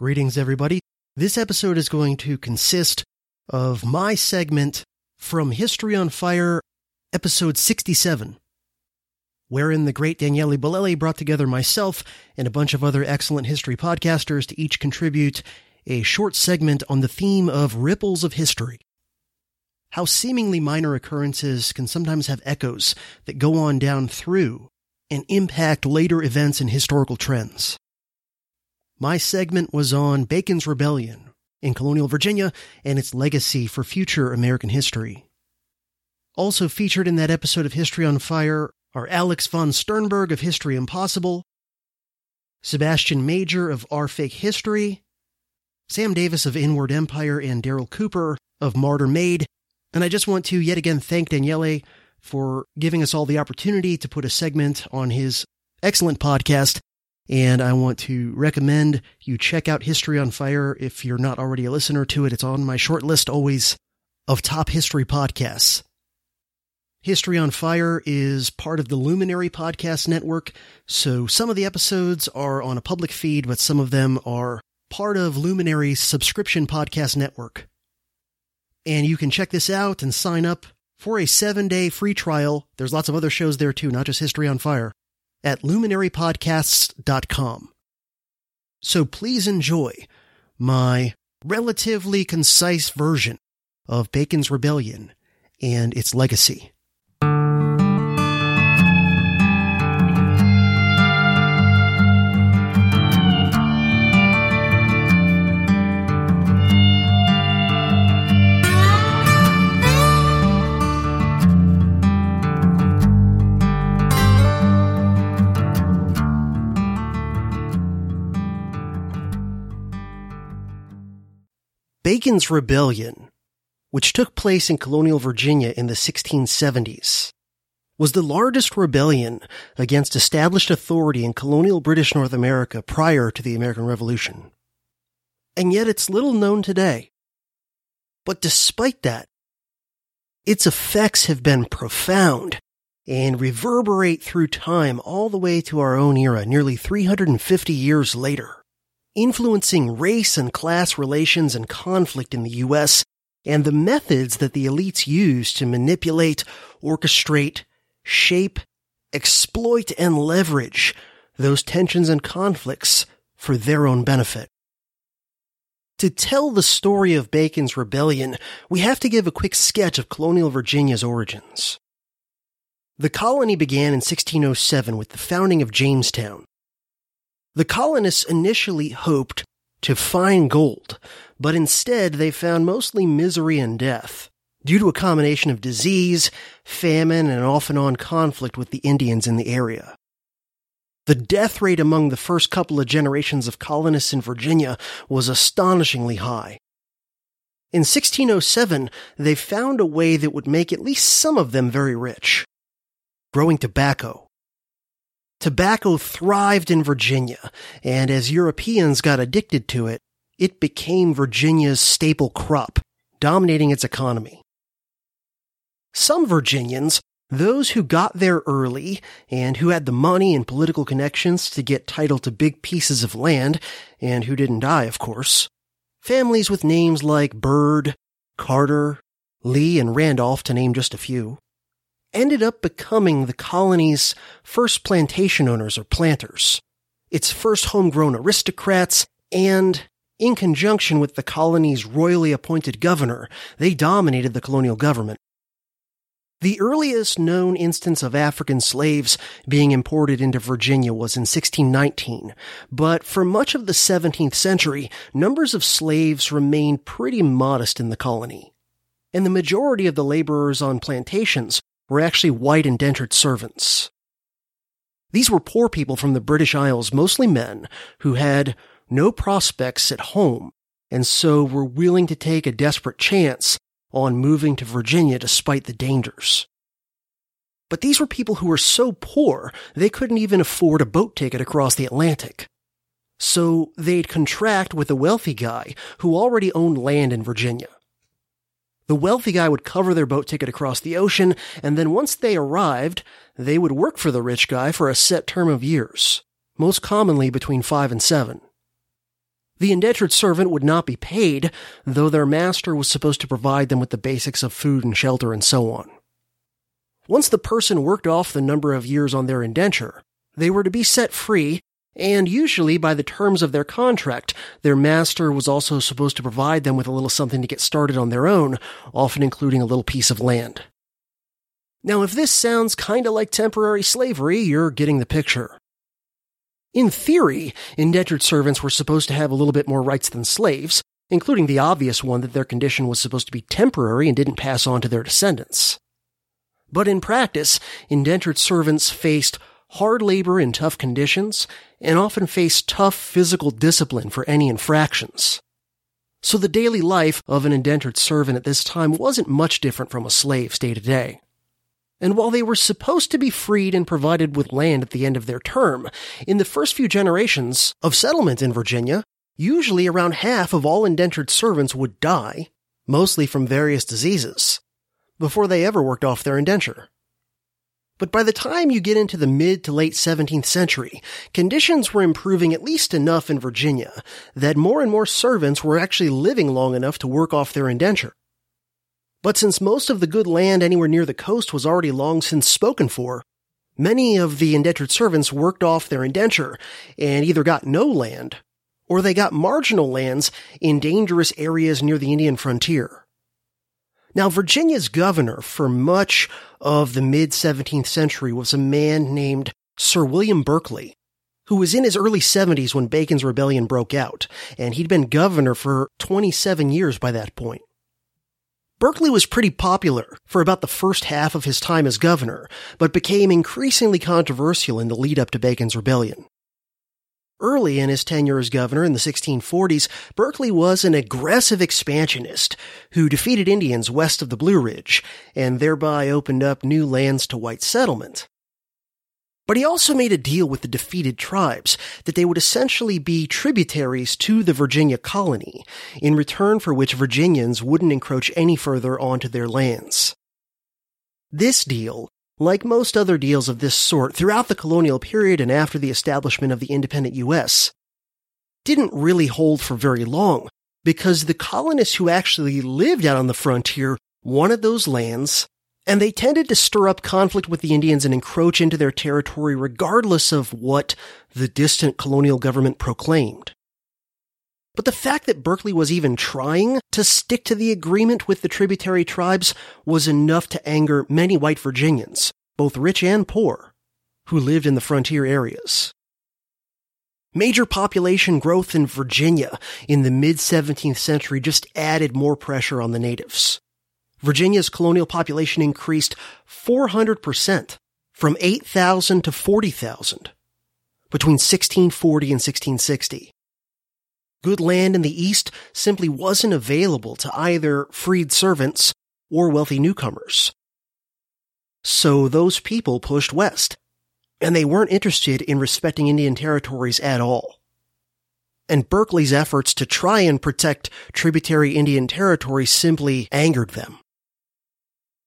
Greetings, everybody. This episode is going to consist of my segment from History on Fire, episode 67, wherein the great Daniele Bolelli brought together myself and a bunch of other excellent history podcasters to each contribute a short segment on the theme of ripples of history. How seemingly minor occurrences can sometimes have echoes that go on down through and impact later events and historical trends. My segment was on Bacon's Rebellion in colonial Virginia and its legacy for future American history. Also featured in that episode of History on Fire are Alex von Sternberg of History Impossible, Sebastian Major of Our Fake History, Sam Davis of Inward Empire, and Darryl Cooper of Martyr Made. And I just want to yet again thank Daniele for giving us all the opportunity to put a segment on his excellent podcast and I want to recommend you check out History on Fire if you're not already a listener to it. It's on my short list always of top history podcasts. History on Fire is part of the Luminary Podcast Network, so some of the episodes are on a public feed, but some of them are part of Luminary's subscription podcast network. And you can check this out and sign up for a seven day free trial. There's lots of other shows there too, not just History on Fire at luminarypodcasts.com. So please enjoy my relatively concise version of Bacon's Rebellion and its legacy. Bacon's Rebellion, which took place in colonial Virginia in the 1670s, was the largest rebellion against established authority in colonial British North America prior to the American Revolution. And yet it's little known today. But despite that, its effects have been profound and reverberate through time all the way to our own era, nearly 350 years later influencing race and class relations and conflict in the U.S., and the methods that the elites use to manipulate, orchestrate, shape, exploit, and leverage those tensions and conflicts for their own benefit. To tell the story of Bacon's rebellion, we have to give a quick sketch of colonial Virginia's origins. The colony began in 1607 with the founding of Jamestown, the colonists initially hoped to find gold, but instead they found mostly misery and death due to a combination of disease, famine, and off and on conflict with the Indians in the area. The death rate among the first couple of generations of colonists in Virginia was astonishingly high. In 1607, they found a way that would make at least some of them very rich. Growing tobacco. Tobacco thrived in Virginia, and as Europeans got addicted to it, it became Virginia's staple crop, dominating its economy. Some Virginians, those who got there early and who had the money and political connections to get title to big pieces of land, and who didn't die, of course, families with names like Byrd, Carter, Lee, and Randolph, to name just a few, ended up becoming the colony's first plantation owners or planters, its first homegrown aristocrats, and in conjunction with the colony's royally appointed governor, they dominated the colonial government. The earliest known instance of African slaves being imported into Virginia was in 1619, but for much of the 17th century, numbers of slaves remained pretty modest in the colony. And the majority of the laborers on plantations were actually white indentured servants. These were poor people from the British Isles, mostly men, who had no prospects at home, and so were willing to take a desperate chance on moving to Virginia despite the dangers. But these were people who were so poor they couldn't even afford a boat ticket across the Atlantic. So they'd contract with a wealthy guy who already owned land in Virginia. The wealthy guy would cover their boat ticket across the ocean, and then once they arrived, they would work for the rich guy for a set term of years, most commonly between five and seven. The indentured servant would not be paid, though their master was supposed to provide them with the basics of food and shelter and so on. Once the person worked off the number of years on their indenture, they were to be set free, and usually by the terms of their contract, their master was also supposed to provide them with a little something to get started on their own, often including a little piece of land. Now, if this sounds kinda like temporary slavery, you're getting the picture. In theory, indentured servants were supposed to have a little bit more rights than slaves, including the obvious one that their condition was supposed to be temporary and didn't pass on to their descendants. But in practice, indentured servants faced hard labor in tough conditions and often faced tough physical discipline for any infractions. So the daily life of an indentured servant at this time wasn't much different from a slave's day to day. And while they were supposed to be freed and provided with land at the end of their term, in the first few generations of settlement in Virginia, usually around half of all indentured servants would die, mostly from various diseases, before they ever worked off their indenture. But by the time you get into the mid to late 17th century, conditions were improving at least enough in Virginia that more and more servants were actually living long enough to work off their indenture. But since most of the good land anywhere near the coast was already long since spoken for, many of the indentured servants worked off their indenture and either got no land or they got marginal lands in dangerous areas near the Indian frontier. Now, Virginia's governor for much of the mid 17th century was a man named Sir William Berkeley, who was in his early 70s when Bacon's Rebellion broke out, and he'd been governor for 27 years by that point. Berkeley was pretty popular for about the first half of his time as governor, but became increasingly controversial in the lead up to Bacon's rebellion. Early in his tenure as governor in the 1640s, Berkeley was an aggressive expansionist who defeated Indians west of the Blue Ridge and thereby opened up new lands to white settlement. But he also made a deal with the defeated tribes that they would essentially be tributaries to the Virginia colony, in return for which Virginians wouldn't encroach any further onto their lands. This deal, like most other deals of this sort throughout the colonial period and after the establishment of the independent U.S., didn't really hold for very long because the colonists who actually lived out on the frontier wanted those lands and they tended to stir up conflict with the Indians and encroach into their territory regardless of what the distant colonial government proclaimed. But the fact that Berkeley was even trying to stick to the agreement with the tributary tribes was enough to anger many white Virginians, both rich and poor, who lived in the frontier areas. Major population growth in Virginia in the mid 17th century just added more pressure on the natives. Virginia's colonial population increased 400% from 8,000 to 40,000 between 1640 and 1660. Good land in the East simply wasn't available to either freed servants or wealthy newcomers. So those people pushed west, and they weren't interested in respecting Indian territories at all. And Berkeley's efforts to try and protect tributary Indian territory simply angered them.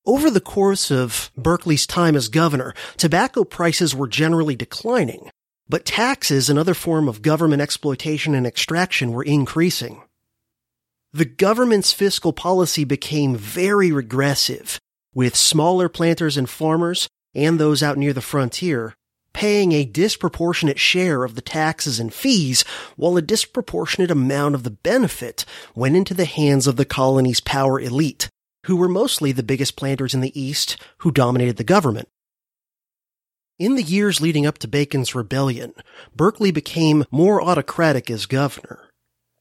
Over the course of Berkeley's time as governor, tobacco prices were generally declining, but taxes and other form of government exploitation and extraction were increasing. The government's fiscal policy became very regressive, with smaller planters and farmers, and those out near the frontier, paying a disproportionate share of the taxes and fees, while a disproportionate amount of the benefit went into the hands of the colony's power elite, who were mostly the biggest planters in the East who dominated the government. In the years leading up to Bacon's rebellion, Berkeley became more autocratic as governor.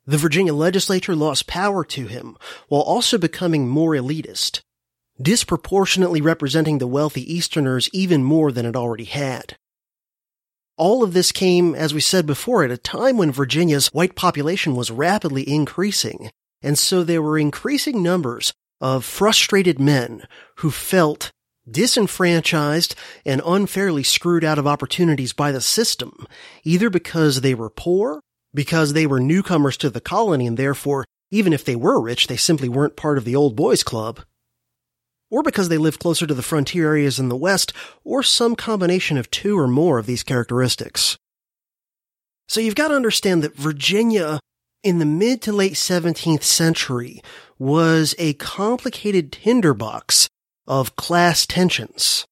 The Virginia legislature lost power to him while also becoming more elitist, disproportionately representing the wealthy Easterners even more than it already had. All of this came, as we said before, at a time when Virginia's white population was rapidly increasing, and so there were increasing numbers of frustrated men who felt disenfranchised and unfairly screwed out of opportunities by the system, either because they were poor, because they were newcomers to the colony and therefore, even if they were rich, they simply weren't part of the old boys club, or because they lived closer to the frontier areas in the West, or some combination of two or more of these characteristics. So you've got to understand that Virginia in the mid to late 17th century was a complicated tinderbox of class tensions.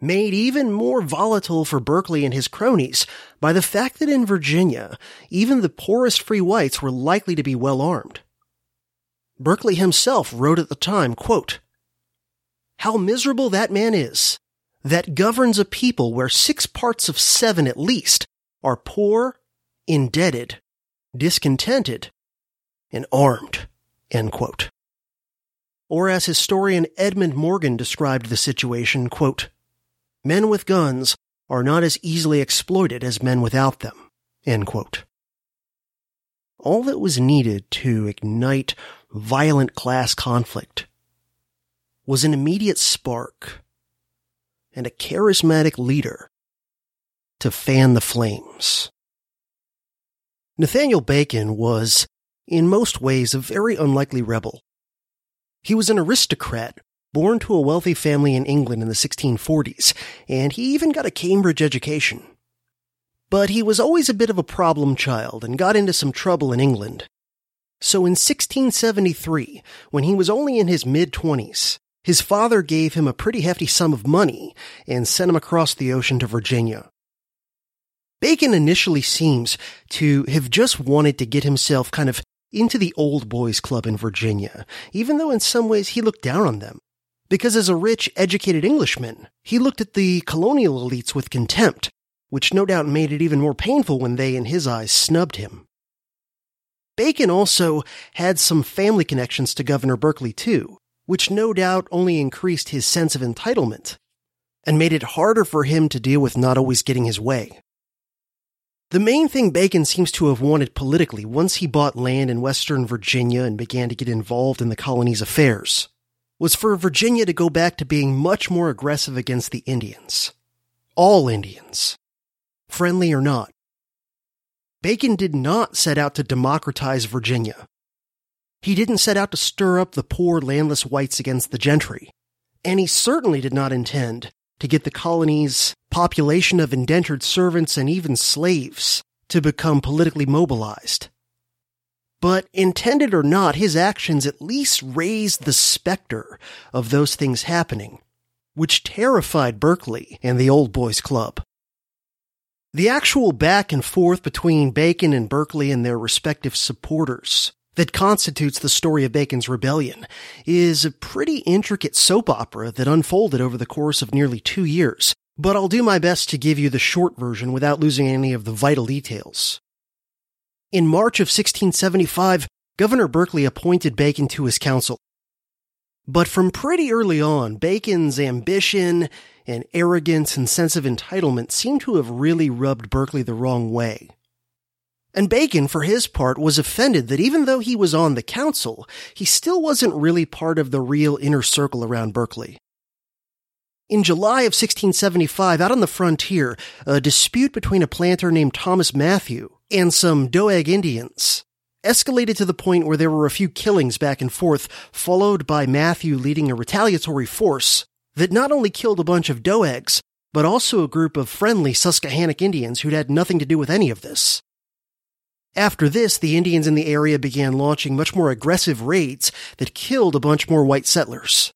Made even more volatile for Berkeley and his cronies by the fact that in Virginia, even the poorest free whites were likely to be well armed. Berkeley himself wrote at the time, quote, How miserable that man is that governs a people where six parts of seven at least are poor, indebted, discontented, and armed. Or as historian Edmund Morgan described the situation, quote, Men with guns are not as easily exploited as men without them. All that was needed to ignite violent class conflict was an immediate spark and a charismatic leader to fan the flames. Nathaniel Bacon was, in most ways, a very unlikely rebel. He was an aristocrat born to a wealthy family in England in the 1640s, and he even got a Cambridge education. But he was always a bit of a problem child and got into some trouble in England. So in 1673, when he was only in his mid 20s, his father gave him a pretty hefty sum of money and sent him across the ocean to Virginia. Bacon initially seems to have just wanted to get himself kind of into the old boys club in Virginia, even though in some ways he looked down on them. Because as a rich, educated Englishman, he looked at the colonial elites with contempt, which no doubt made it even more painful when they, in his eyes, snubbed him. Bacon also had some family connections to Governor Berkeley, too, which no doubt only increased his sense of entitlement and made it harder for him to deal with not always getting his way. The main thing Bacon seems to have wanted politically once he bought land in western Virginia and began to get involved in the colony's affairs was for Virginia to go back to being much more aggressive against the Indians. All Indians. Friendly or not. Bacon did not set out to democratize Virginia. He didn't set out to stir up the poor landless whites against the gentry. And he certainly did not intend to get the colony's population of indentured servants and even slaves to become politically mobilized. But intended or not, his actions at least raised the specter of those things happening, which terrified Berkeley and the Old Boys Club. The actual back and forth between Bacon and Berkeley and their respective supporters that constitutes the story of Bacon's rebellion is a pretty intricate soap opera that unfolded over the course of nearly two years, but I'll do my best to give you the short version without losing any of the vital details. In March of 1675, Governor Berkeley appointed Bacon to his council. But from pretty early on, Bacon's ambition and arrogance and sense of entitlement seem to have really rubbed Berkeley the wrong way. And Bacon, for his part, was offended that even though he was on the council, he still wasn't really part of the real inner circle around Berkeley. In July of 1675, out on the frontier, a dispute between a planter named Thomas Matthew and some Doeg Indians escalated to the point where there were a few killings back and forth, followed by Matthew leading a retaliatory force that not only killed a bunch of Doegs, but also a group of friendly Susquehannock Indians who'd had nothing to do with any of this. After this, the Indians in the area began launching much more aggressive raids that killed a bunch more white settlers.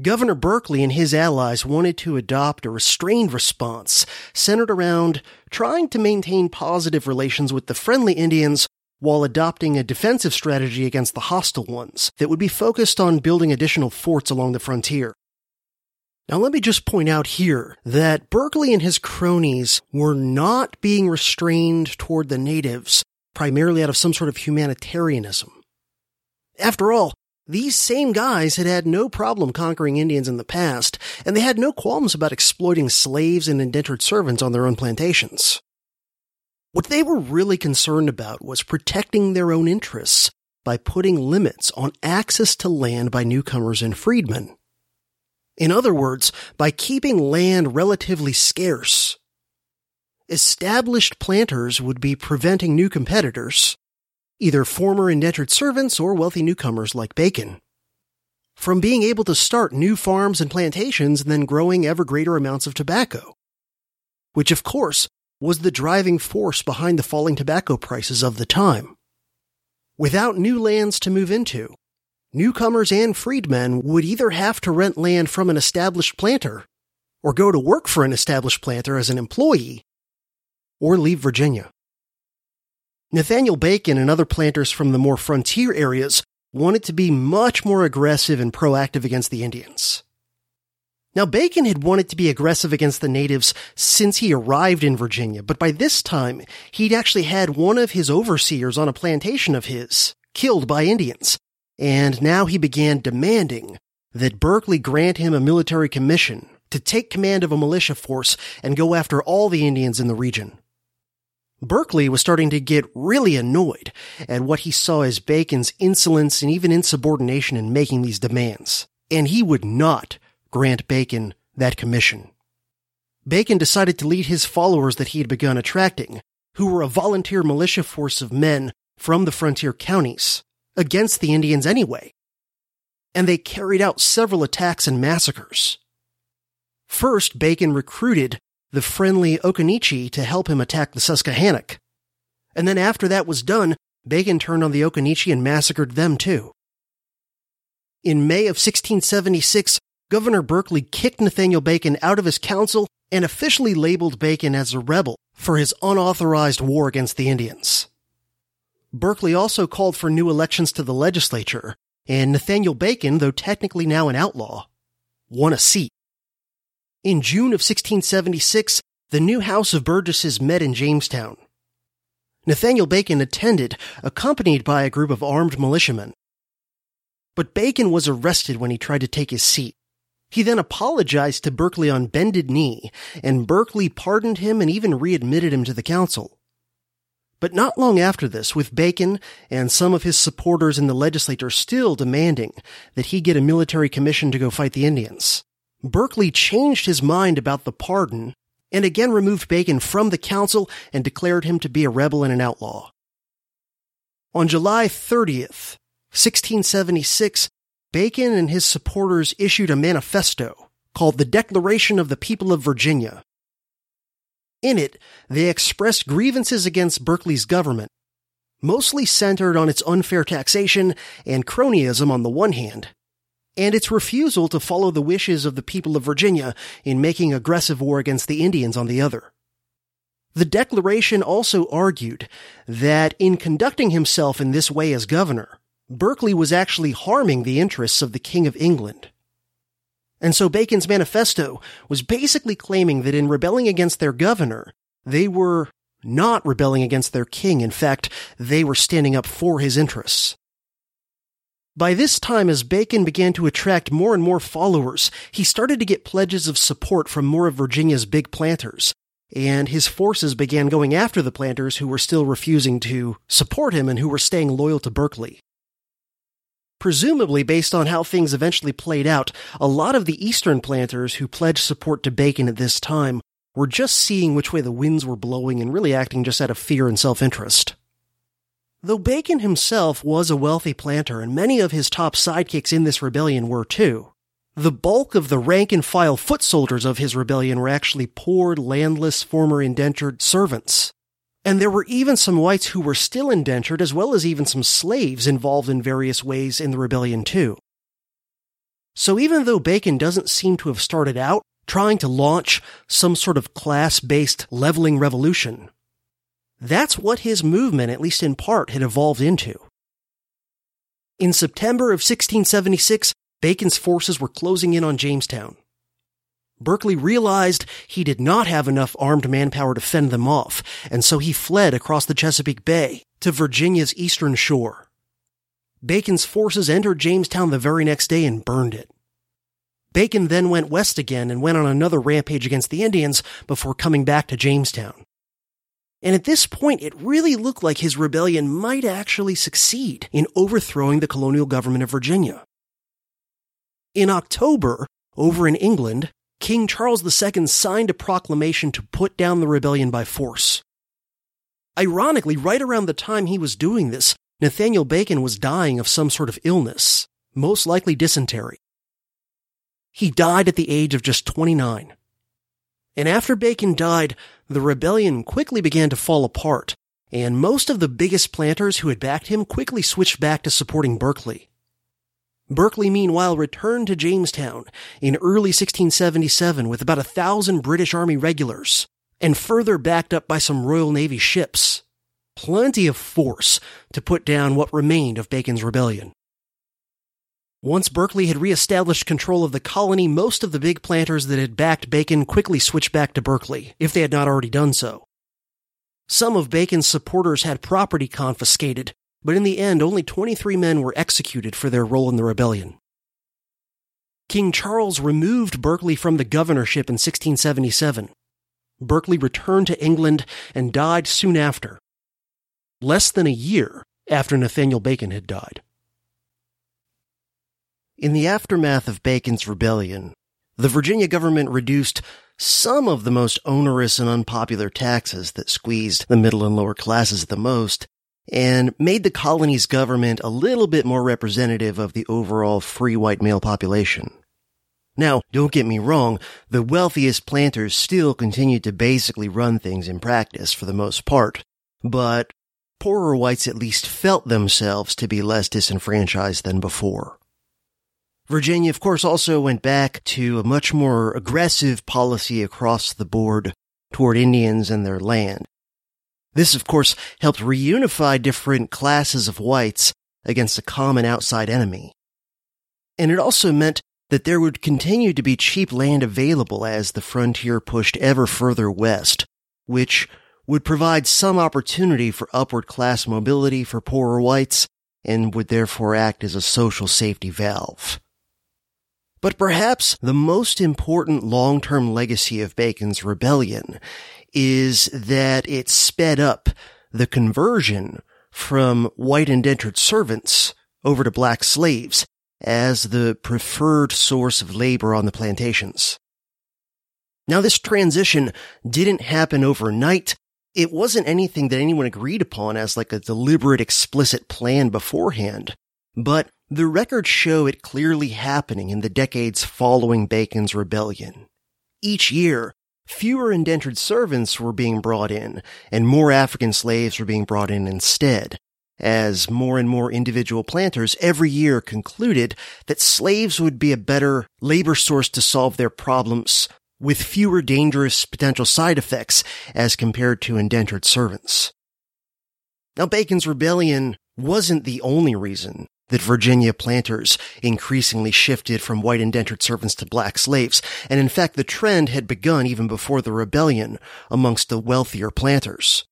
Governor Berkeley and his allies wanted to adopt a restrained response centered around trying to maintain positive relations with the friendly Indians while adopting a defensive strategy against the hostile ones that would be focused on building additional forts along the frontier. Now let me just point out here that Berkeley and his cronies were not being restrained toward the natives primarily out of some sort of humanitarianism. After all, these same guys had had no problem conquering Indians in the past, and they had no qualms about exploiting slaves and indentured servants on their own plantations. What they were really concerned about was protecting their own interests by putting limits on access to land by newcomers and freedmen. In other words, by keeping land relatively scarce. Established planters would be preventing new competitors, either former indentured servants or wealthy newcomers like Bacon. From being able to start new farms and plantations and then growing ever greater amounts of tobacco. Which of course was the driving force behind the falling tobacco prices of the time. Without new lands to move into, newcomers and freedmen would either have to rent land from an established planter, or go to work for an established planter as an employee, or leave Virginia. Nathaniel Bacon and other planters from the more frontier areas wanted to be much more aggressive and proactive against the Indians. Now, Bacon had wanted to be aggressive against the natives since he arrived in Virginia, but by this time, he'd actually had one of his overseers on a plantation of his killed by Indians, and now he began demanding that Berkeley grant him a military commission to take command of a militia force and go after all the Indians in the region. Berkeley was starting to get really annoyed at what he saw as Bacon's insolence and even insubordination in making these demands, and he would not grant Bacon that commission. Bacon decided to lead his followers that he had begun attracting, who were a volunteer militia force of men from the frontier counties, against the Indians anyway. And they carried out several attacks and massacres. First, Bacon recruited the friendly Occaneechi to help him attack the Susquehannock. And then after that was done, Bacon turned on the Occaneechi and massacred them too. In May of 1676, Governor Berkeley kicked Nathaniel Bacon out of his council and officially labeled Bacon as a rebel for his unauthorized war against the Indians. Berkeley also called for new elections to the legislature, and Nathaniel Bacon, though technically now an outlaw, won a seat. In June of 1676, the new House of Burgesses met in Jamestown. Nathaniel Bacon attended, accompanied by a group of armed militiamen. But Bacon was arrested when he tried to take his seat. He then apologized to Berkeley on bended knee, and Berkeley pardoned him and even readmitted him to the council. But not long after this, with Bacon and some of his supporters in the legislature still demanding that he get a military commission to go fight the Indians, Berkeley changed his mind about the pardon and again removed Bacon from the council and declared him to be a rebel and an outlaw. On July 30th, 1676, Bacon and his supporters issued a manifesto called the Declaration of the People of Virginia. In it, they expressed grievances against Berkeley's government, mostly centered on its unfair taxation and cronyism on the one hand, and its refusal to follow the wishes of the people of Virginia in making aggressive war against the Indians on the other. The Declaration also argued that in conducting himself in this way as governor, Berkeley was actually harming the interests of the King of England. And so Bacon's manifesto was basically claiming that in rebelling against their governor, they were not rebelling against their king. In fact, they were standing up for his interests. By this time, as Bacon began to attract more and more followers, he started to get pledges of support from more of Virginia's big planters, and his forces began going after the planters who were still refusing to support him and who were staying loyal to Berkeley. Presumably, based on how things eventually played out, a lot of the Eastern planters who pledged support to Bacon at this time were just seeing which way the winds were blowing and really acting just out of fear and self-interest. Though Bacon himself was a wealthy planter, and many of his top sidekicks in this rebellion were too, the bulk of the rank and file foot soldiers of his rebellion were actually poor, landless, former indentured servants. And there were even some whites who were still indentured, as well as even some slaves involved in various ways in the rebellion too. So even though Bacon doesn't seem to have started out trying to launch some sort of class-based leveling revolution, that's what his movement, at least in part, had evolved into. In September of 1676, Bacon's forces were closing in on Jamestown. Berkeley realized he did not have enough armed manpower to fend them off, and so he fled across the Chesapeake Bay to Virginia's eastern shore. Bacon's forces entered Jamestown the very next day and burned it. Bacon then went west again and went on another rampage against the Indians before coming back to Jamestown. And at this point, it really looked like his rebellion might actually succeed in overthrowing the colonial government of Virginia. In October, over in England, King Charles II signed a proclamation to put down the rebellion by force. Ironically, right around the time he was doing this, Nathaniel Bacon was dying of some sort of illness, most likely dysentery. He died at the age of just 29. And after Bacon died, the rebellion quickly began to fall apart, and most of the biggest planters who had backed him quickly switched back to supporting Berkeley. Berkeley, meanwhile, returned to Jamestown in early 1677 with about a thousand British Army regulars, and further backed up by some Royal Navy ships. Plenty of force to put down what remained of Bacon's rebellion. Once Berkeley had reestablished control of the colony, most of the big planters that had backed Bacon quickly switched back to Berkeley, if they had not already done so. Some of Bacon's supporters had property confiscated, but in the end, only 23 men were executed for their role in the rebellion. King Charles removed Berkeley from the governorship in 1677. Berkeley returned to England and died soon after, less than a year after Nathaniel Bacon had died. In the aftermath of Bacon's rebellion, the Virginia government reduced some of the most onerous and unpopular taxes that squeezed the middle and lower classes the most, and made the colony's government a little bit more representative of the overall free white male population. Now, don't get me wrong, the wealthiest planters still continued to basically run things in practice for the most part, but poorer whites at least felt themselves to be less disenfranchised than before. Virginia, of course, also went back to a much more aggressive policy across the board toward Indians and their land. This, of course, helped reunify different classes of whites against a common outside enemy. And it also meant that there would continue to be cheap land available as the frontier pushed ever further west, which would provide some opportunity for upward class mobility for poorer whites and would therefore act as a social safety valve. But perhaps the most important long-term legacy of Bacon's rebellion is that it sped up the conversion from white indentured servants over to black slaves as the preferred source of labor on the plantations. Now this transition didn't happen overnight. It wasn't anything that anyone agreed upon as like a deliberate explicit plan beforehand, but the records show it clearly happening in the decades following Bacon's rebellion. Each year, fewer indentured servants were being brought in, and more African slaves were being brought in instead, as more and more individual planters every year concluded that slaves would be a better labor source to solve their problems with fewer dangerous potential side effects as compared to indentured servants. Now, Bacon's rebellion wasn't the only reason that Virginia planters increasingly shifted from white indentured servants to black slaves, and in fact the trend had begun even before the rebellion amongst the wealthier planters.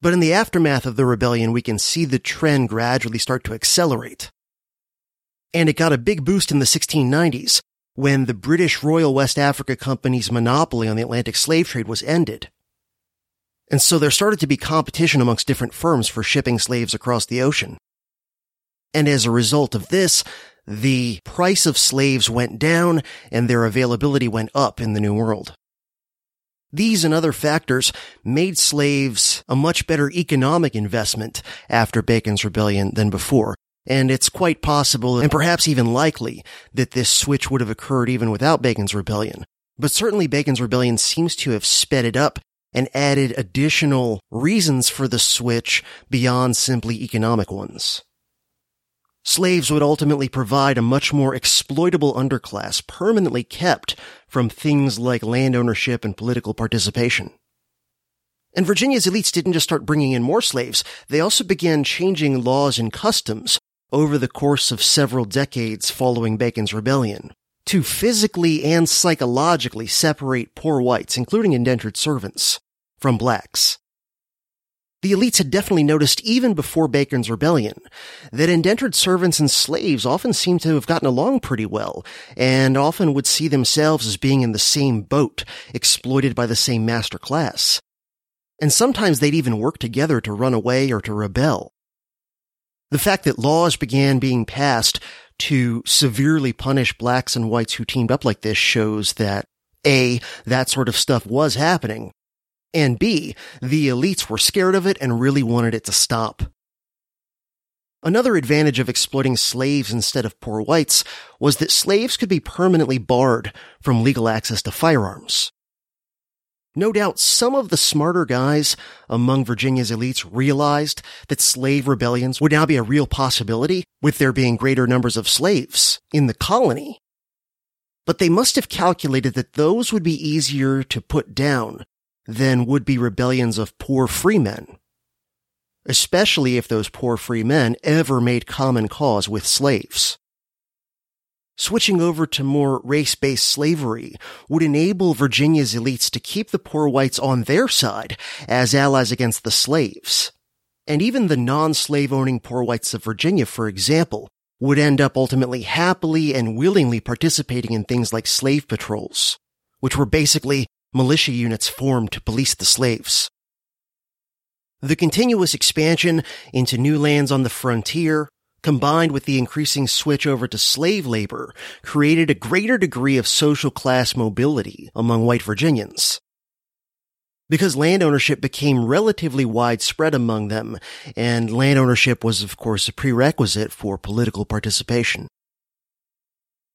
But in the aftermath of the rebellion, we can see the trend gradually start to accelerate. And it got a big boost in the 1690s when the British Royal West Africa Company's monopoly on the Atlantic slave trade was ended. And so there started to be competition amongst different firms for shipping slaves across the ocean. And as a result of this, the price of slaves went down and their availability went up in the New World. These and other factors made slaves a much better economic investment after Bacon's rebellion than before. And it's quite possible and perhaps even likely that this switch would have occurred even without Bacon's rebellion. But certainly Bacon's rebellion seems to have sped it up and added additional reasons for the switch beyond simply economic ones. Slaves would ultimately provide a much more exploitable underclass permanently kept from things like land ownership and political participation. And Virginia's elites didn't just start bringing in more slaves, they also began changing laws and customs over the course of several decades following Bacon's rebellion to physically and psychologically separate poor whites, including indentured servants, from blacks the elites had definitely noticed even before Bacon's rebellion that indentured servants and slaves often seemed to have gotten along pretty well and often would see themselves as being in the same boat, exploited by the same master class. And sometimes they'd even work together to run away or to rebel. The fact that laws began being passed to severely punish blacks and whites who teamed up like this shows that A, that sort of stuff was happening, and B, the elites were scared of it and really wanted it to stop. Another advantage of exploiting slaves instead of poor whites was that slaves could be permanently barred from legal access to firearms. No doubt some of the smarter guys among Virginia's elites realized that slave rebellions would now be a real possibility with there being greater numbers of slaves in the colony. But they must have calculated that those would be easier to put down than would be rebellions of poor freemen. Especially if those poor free men ever made common cause with slaves. Switching over to more race-based slavery would enable Virginia's elites to keep the poor whites on their side as allies against the slaves. And even the non-slave owning poor whites of Virginia, for example, would end up ultimately happily and willingly participating in things like slave patrols, which were basically militia units formed to police the slaves. The continuous expansion into new lands on the frontier combined with the increasing switch over to slave labor, created a greater degree of social class mobility among white Virginians. Because land ownership became relatively widespread among them, and land ownership was of course a prerequisite for political participation.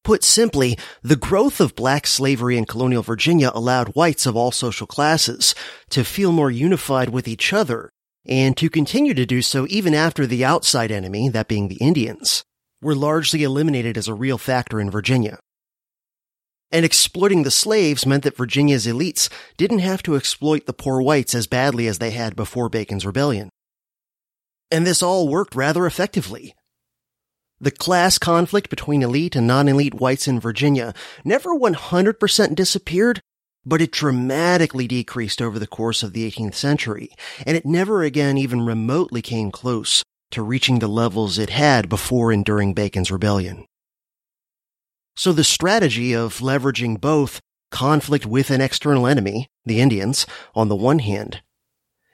Put simply, the growth of black slavery in colonial Virginia allowed whites of all social classes to feel more unified with each other and to continue to do so even after the outside enemy, that being the Indians, were largely eliminated as a real factor in Virginia. And exploiting the slaves meant that Virginia's elites didn't have to exploit the poor whites as badly as they had before Bacon's Rebellion. And this all worked rather effectively. The class conflict between elite and non-elite whites in Virginia never 100% disappeared, but it dramatically decreased over the course of the 18th century, and it never again even remotely came close to reaching the levels it had before and during Bacon's rebellion. So the strategy of leveraging both conflict with an external enemy, the Indians, on the one hand,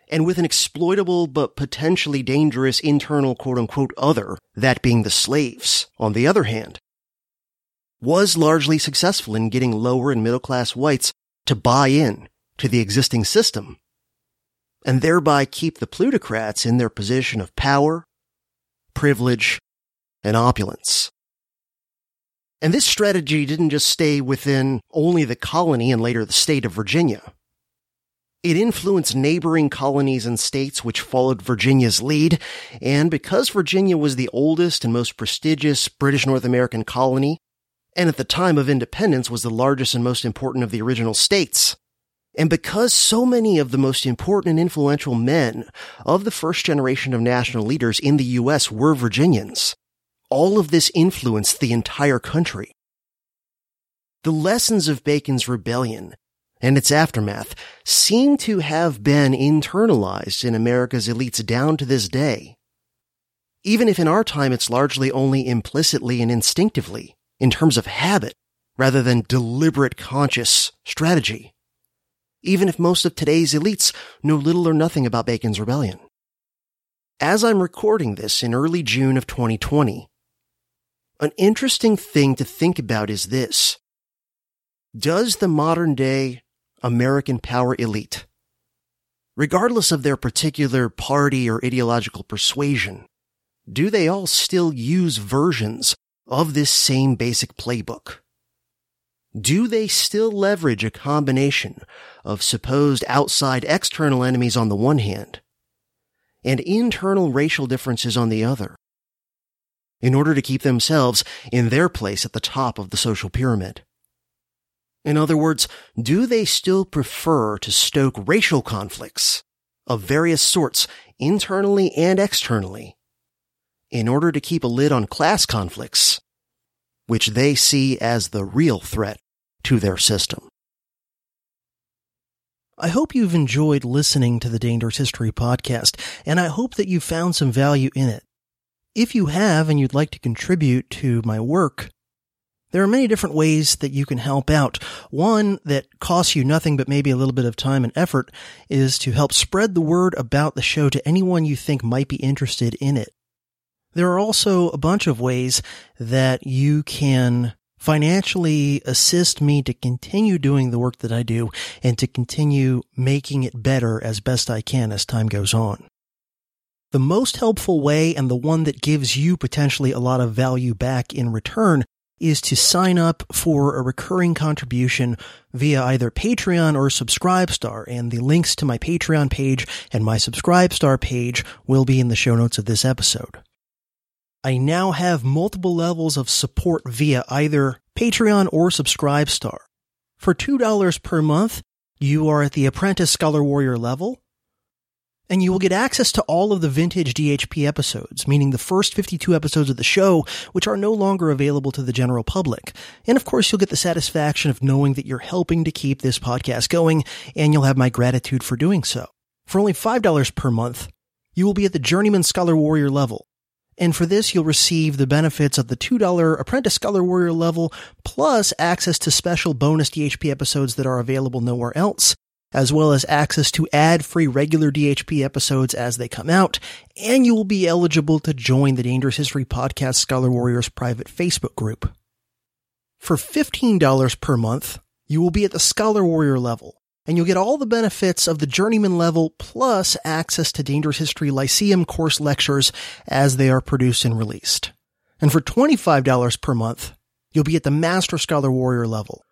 and with an exploitable but potentially dangerous internal quote unquote other, that being the slaves, on the other hand, was largely successful in getting lower and middle class whites to buy in to the existing system and thereby keep the plutocrats in their position of power, privilege, and opulence. And this strategy didn't just stay within only the colony and later the state of Virginia. It influenced neighboring colonies and states which followed Virginia's lead, and because Virginia was the oldest and most prestigious British North American colony, and at the time of independence was the largest and most important of the original states. And because so many of the most important and influential men of the first generation of national leaders in the U.S. were Virginians, all of this influenced the entire country. The lessons of Bacon's rebellion and its aftermath seem to have been internalized in America's elites down to this day. Even if in our time it's largely only implicitly and instinctively in terms of habit rather than deliberate conscious strategy. Even if most of today's elites know little or nothing about Bacon's rebellion. As I'm recording this in early June of 2020, an interesting thing to think about is this. Does the modern day American power elite, regardless of their particular party or ideological persuasion, do they all still use versions of this same basic playbook? Do they still leverage a combination of supposed outside external enemies on the one hand and internal racial differences on the other in order to keep themselves in their place at the top of the social pyramid? In other words, do they still prefer to stoke racial conflicts of various sorts internally and externally in order to keep a lid on class conflicts, which they see as the real threat to their system. I hope you've enjoyed listening to the Dangerous History podcast, and I hope that you found some value in it. If you have and you'd like to contribute to my work, there are many different ways that you can help out. One that costs you nothing but maybe a little bit of time and effort is to help spread the word about the show to anyone you think might be interested in it. There are also a bunch of ways that you can financially assist me to continue doing the work that I do and to continue making it better as best I can as time goes on. The most helpful way and the one that gives you potentially a lot of value back in return is to sign up for a recurring contribution via either Patreon or Subscribestar, and the links to my Patreon page and my Subscribestar page will be in the show notes of this episode. I now have multiple levels of support via either Patreon or Subscribestar. For $2 per month, you are at the Apprentice Scholar Warrior level, and you will get access to all of the vintage DHP episodes, meaning the first 52 episodes of the show, which are no longer available to the general public. And of course, you'll get the satisfaction of knowing that you're helping to keep this podcast going, and you'll have my gratitude for doing so. For only $5 per month, you will be at the Journeyman Scholar Warrior level. And for this, you'll receive the benefits of the $2 Apprentice Scholar Warrior level, plus access to special bonus DHP episodes that are available nowhere else, as well as access to ad-free regular DHP episodes as they come out, and you will be eligible to join the Dangerous History Podcast Scholar Warriors private Facebook group. For $15 per month, you will be at the Scholar Warrior level, and you'll get all the benefits of the Journeyman level plus access to Dangerous History Lyceum course lectures as they are produced and released. And for $25 per month, you'll be at the Master Scholar Warrior level,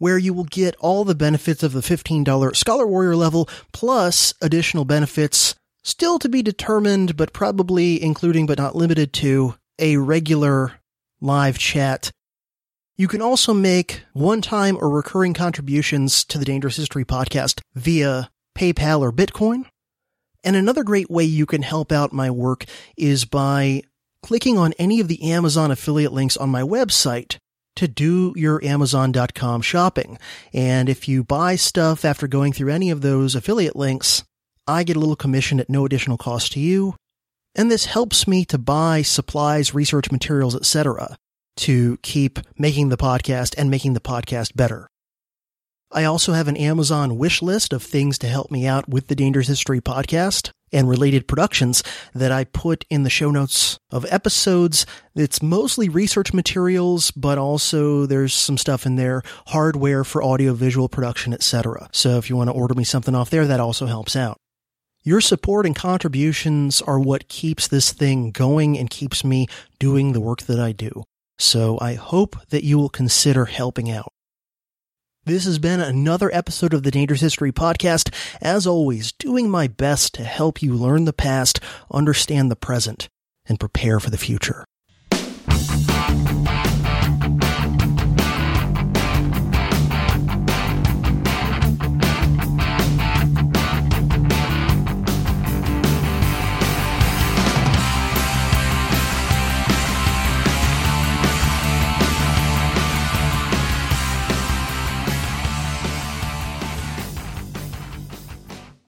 where you will get all the benefits of the $15 Scholar Warrior level plus additional benefits still to be determined, but probably including but not limited to a regular live chat. You can also make one-time or recurring contributions to the Dangerous History podcast via PayPal or Bitcoin. And another great way you can help out my work is by clicking on any of the Amazon affiliate links on my website to do your Amazon.com shopping. And if you buy stuff after going through any of those affiliate links, I get a little commission at no additional cost to you. And this helps me to buy supplies, research materials, etc. to keep making the podcast and making the podcast better. I also have an Amazon wish list of things to help me out with the Dangerous History podcast and related productions that I put in the show notes of episodes. It's mostly research materials, but also there's some stuff in there, hardware for audio visual production, etc. So if you want to order me something off there, that also helps out. Your support and contributions are what keeps this thing going and keeps me doing the work that I do. So I hope that you will consider helping out. This has been another episode of the Dangerous History Podcast. As always, doing my best to help you learn the past, understand the present, and prepare for the future.